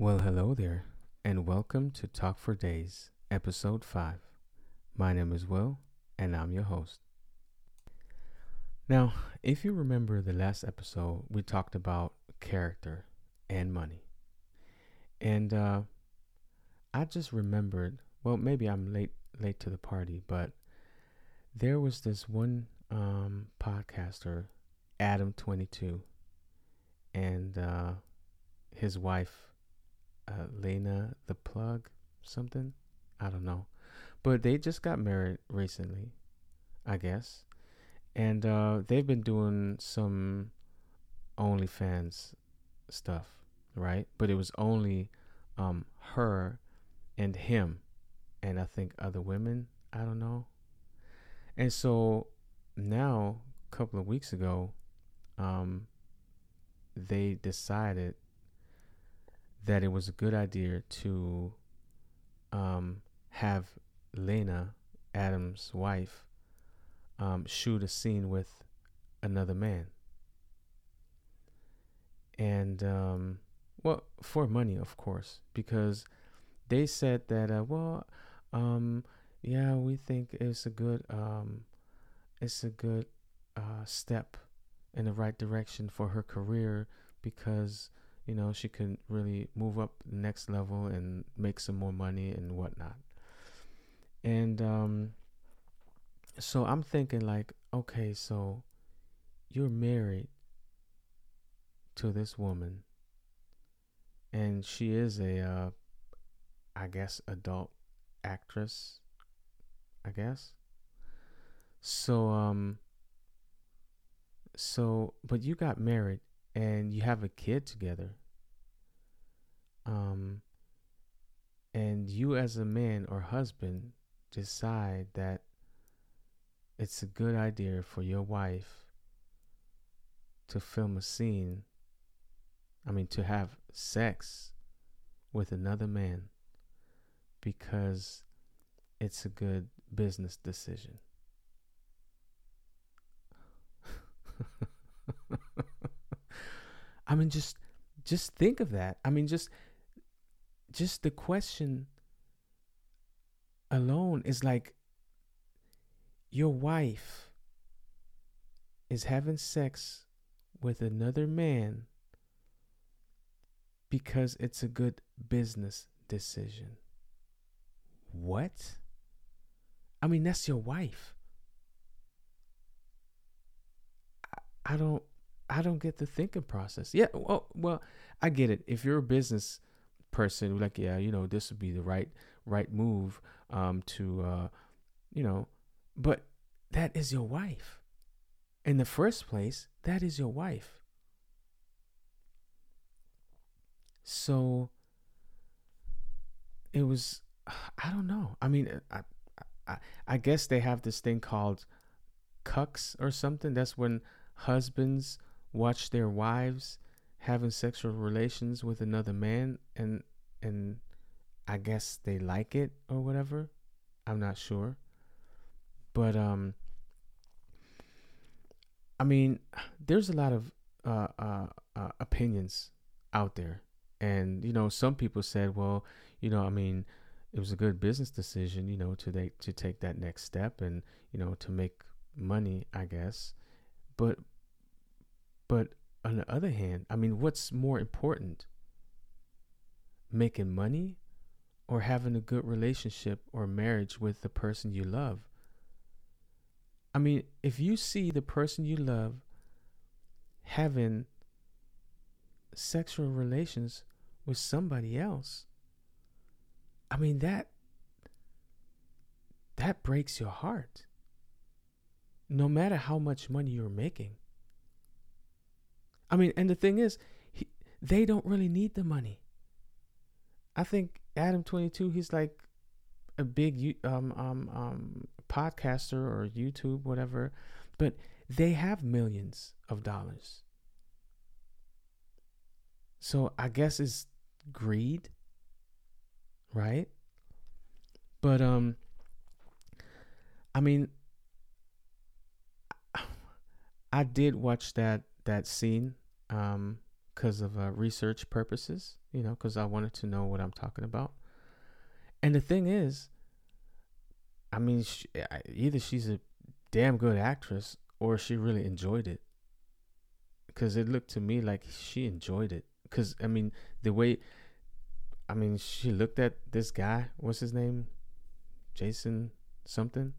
Well, hello there, and welcome to Talk for Days, Episode 5. My name is Will, and I'm your host. Now, if you remember the last episode, we talked about character and money. And uh, I just remembered, well, maybe I'm late late to the party, but there was this one um, podcaster, Adam22, and uh, his wife, uh, Lena the Plug, something. I don't know. But they just got married recently, I guess. And uh, they've been doing some OnlyFans stuff, right? But it was only um, her and him, and I think other women. I don't know. And so now, a couple of weeks ago, um, they decided that it was a good idea to um, have Lena, Adam's wife, um, shoot a scene with another man. And, um, well, for money, of course, because they said that, uh, well, um, yeah, we think it's a good, um, it's a good uh, step in the right direction for her career because you know she could really move up the next level and make some more money and whatnot. And um, so I'm thinking like, okay, so you're married to this woman, and she is a, uh, I guess, adult actress. I guess. So um. So, but you got married and you have a kid together. Um. And you, as a man or husband, decide that it's a good idea for your wife to film a scene, I mean, to have sex with another man because it's a good business decision. I mean just just think of that. I mean just just the question alone is like your wife is having sex with another man because it's a good business decision. What? I mean, that's your wife. I, I don't I don't get the thinking process. Yeah, well, well, I get it. If you're a business person, like, yeah, you know, this would be the right right move um, to, uh, you know, but that is your wife. In the first place, that is your wife. So it was, I don't know. I mean, I, I, I guess they have this thing called cucks or something. That's when husbands watch their wives having sexual relations with another man and and I guess they like it or whatever. I'm not sure. But um I mean, there's a lot of uh, uh, uh, opinions out there. And you know, some people said, well, you know, I mean, it was a good business decision, you know, to they to take that next step and you know to make money, I guess. But but on the other hand, I mean, what's more important? Making money or having a good relationship or marriage with the person you love? I mean, if you see the person you love having sexual relations with somebody else, I mean that that breaks your heart. No matter how much money you're making. I mean, and the thing is, he, they don't really need the money. I think Adam Twenty Two, he's like a big um um um podcaster or YouTube, whatever, but they have millions of dollars. So I guess it's greed, right? But um, I mean, I did watch that that scene um because of uh, research purposes you know, because I wanted to know what I'm talking about. And the thing is, I mean, she, either she's a damn good actress or she really enjoyed it. Because it looked to me like she enjoyed it. Because, I mean, the way, I mean, she looked at this guy, what's his name? Jason something?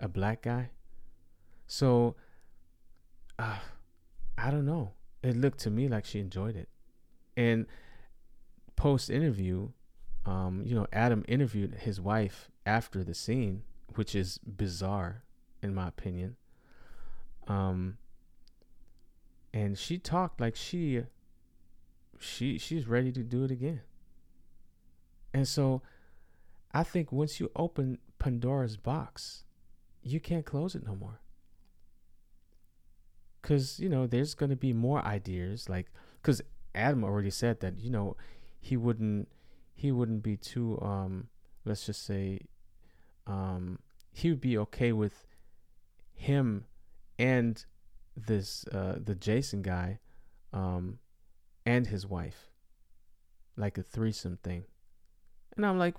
A black guy? So, uh, I don't know. It looked to me like she enjoyed it. And post interview, um, you know, Adam interviewed his wife after the scene, which is bizarre in my opinion. Um and she talked like she she she's ready to do it again. And so I think once you open Pandora's box, you can't close it no more. Cuz you know, there's going to be more ideas like cuz Adam already said that, you know, he wouldn't he wouldn't be too um let's just say um he would be okay with him and this uh the Jason guy um and his wife like a threesome thing. And i'm like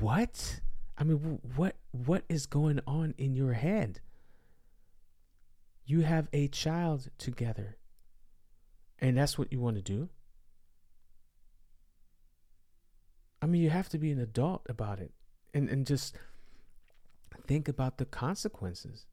what? I mean what what is going on in your head you have a child together and that's what you want to do I mean, you have to be an adult about it and, and just think about the consequences.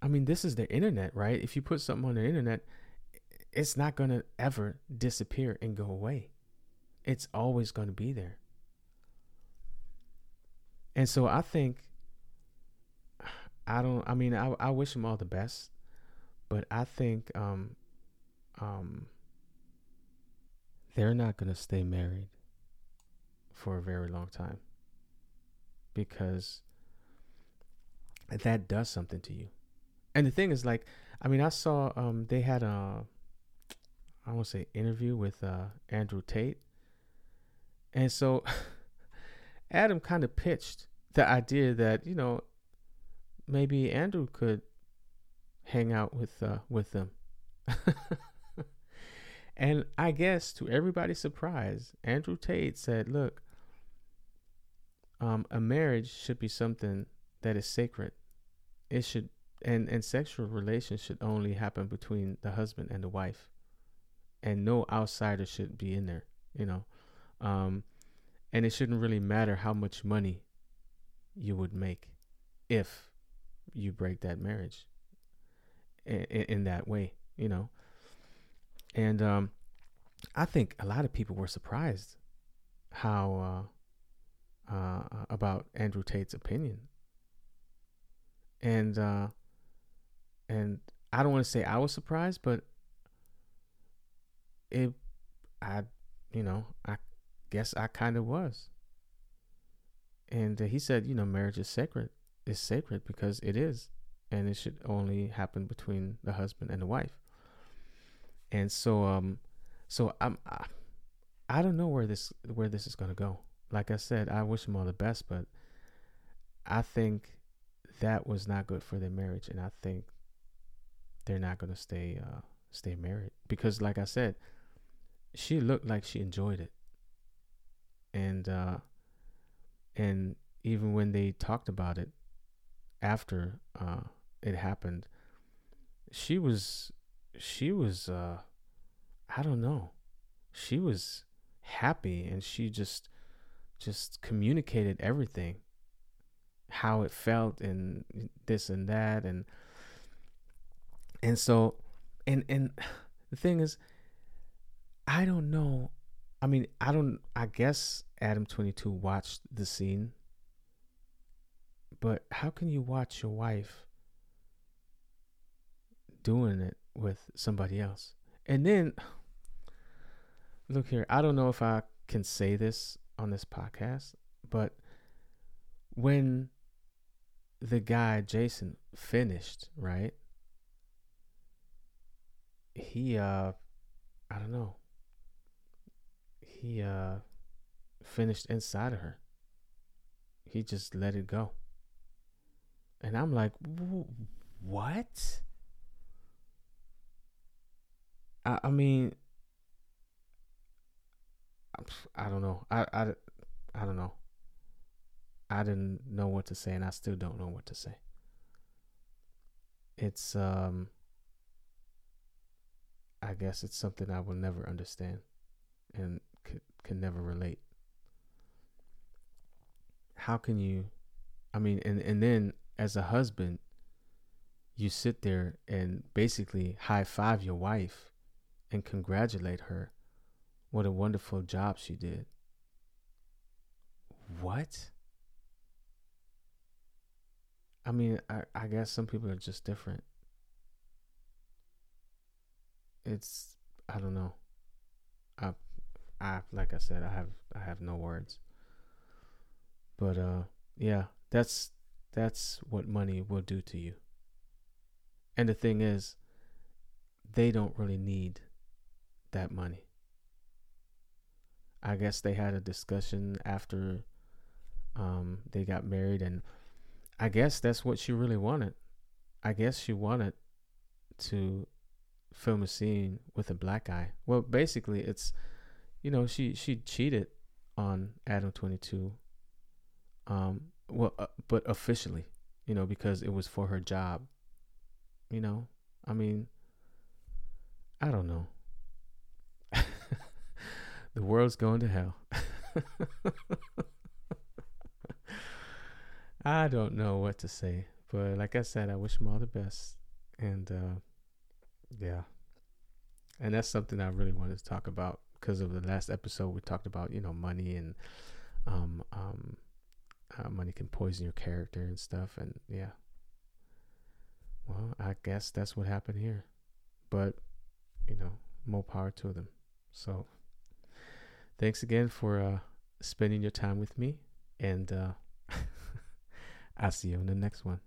I mean, this is the internet, right? If you put something on the internet, it's not going to ever disappear and go away. It's always going to be there. And so I think, I don't, I mean, I, I wish him all the best, but I think, um, um, they're not going to stay married for a very long time because that does something to you. And the thing is, like, I mean, I saw um they had a I want to say interview with uh Andrew Tate, and so Adam kind of pitched the idea that you know maybe Andrew could hang out with uh with them. and I guess to everybody's surprise, Andrew Tate said, "Look, um, a marriage should be something that is sacred. It should and and sexual relations should only happen between the husband and the wife, and no outsider should be in there. You know, um, and it shouldn't really matter how much money you would make if you break that marriage in, in that way. You know, and um, I think a lot of people were surprised how. Uh, uh, about Andrew Tate's opinion. And uh, and I don't want to say I was surprised, but it, I, you know, I guess I kind of was. And uh, he said, you know, marriage is sacred. It's sacred because it is, and it should only happen between the husband and the wife. And so, um, so I'm, I, I don't know where this where this is gonna go. Like I said, I wish them all the best, but I think that was not good for their marriage, and I think they're not gonna stay uh, stay married. Because, like I said, she looked like she enjoyed it, and uh, and even when they talked about it after uh, it happened, she was she was uh, I don't know, she was happy, and she just just communicated everything. How it felt and this and that and and so and and the thing is i don't know. I mean i don't i guess adam 22 watched the scene but how can you watch your wife doing it with somebody else and then look here i don't know if i can say this on this podcast, but when the guy Jason finished, right? He uh I don't know. He uh finished inside of her. He just let it go. And I'm like, what? I, I mean, I don't know. I, I, I don't know. I didn't know what to say, and I still don't know what to say. It's um. I guess it's something I will never understand, and c- can never relate. How can you? I mean, and and then as a husband, you sit there and basically high five your wife and congratulate her. What a wonderful job she did. What? I mean, I, I guess some people are just different. It's I don't know. I I like I said, I have I have no words. But uh yeah, that's that's what money will do to you. And the thing is, they don't really need that money. I guess they had a discussion after um, they got married, and I guess that's what she really wanted. I guess she wanted to film a scene with a black guy. Well, basically, it's you know she she cheated on Adam Twenty Two. Um, well, uh, but officially, you know, because it was for her job. You know, I mean, I don't know. the world's going to hell. I don't know what to say, but like I said, I wish them all the best. And uh, yeah, and that's something I really wanted to talk about because of the last episode we talked about, you know, money and um, um, uh, money can poison your character and stuff. And yeah, well, I guess that's what happened here. But, you know, more power to them. So, thanks again for uh, spending your time with me. And uh, I'll see you in the next one.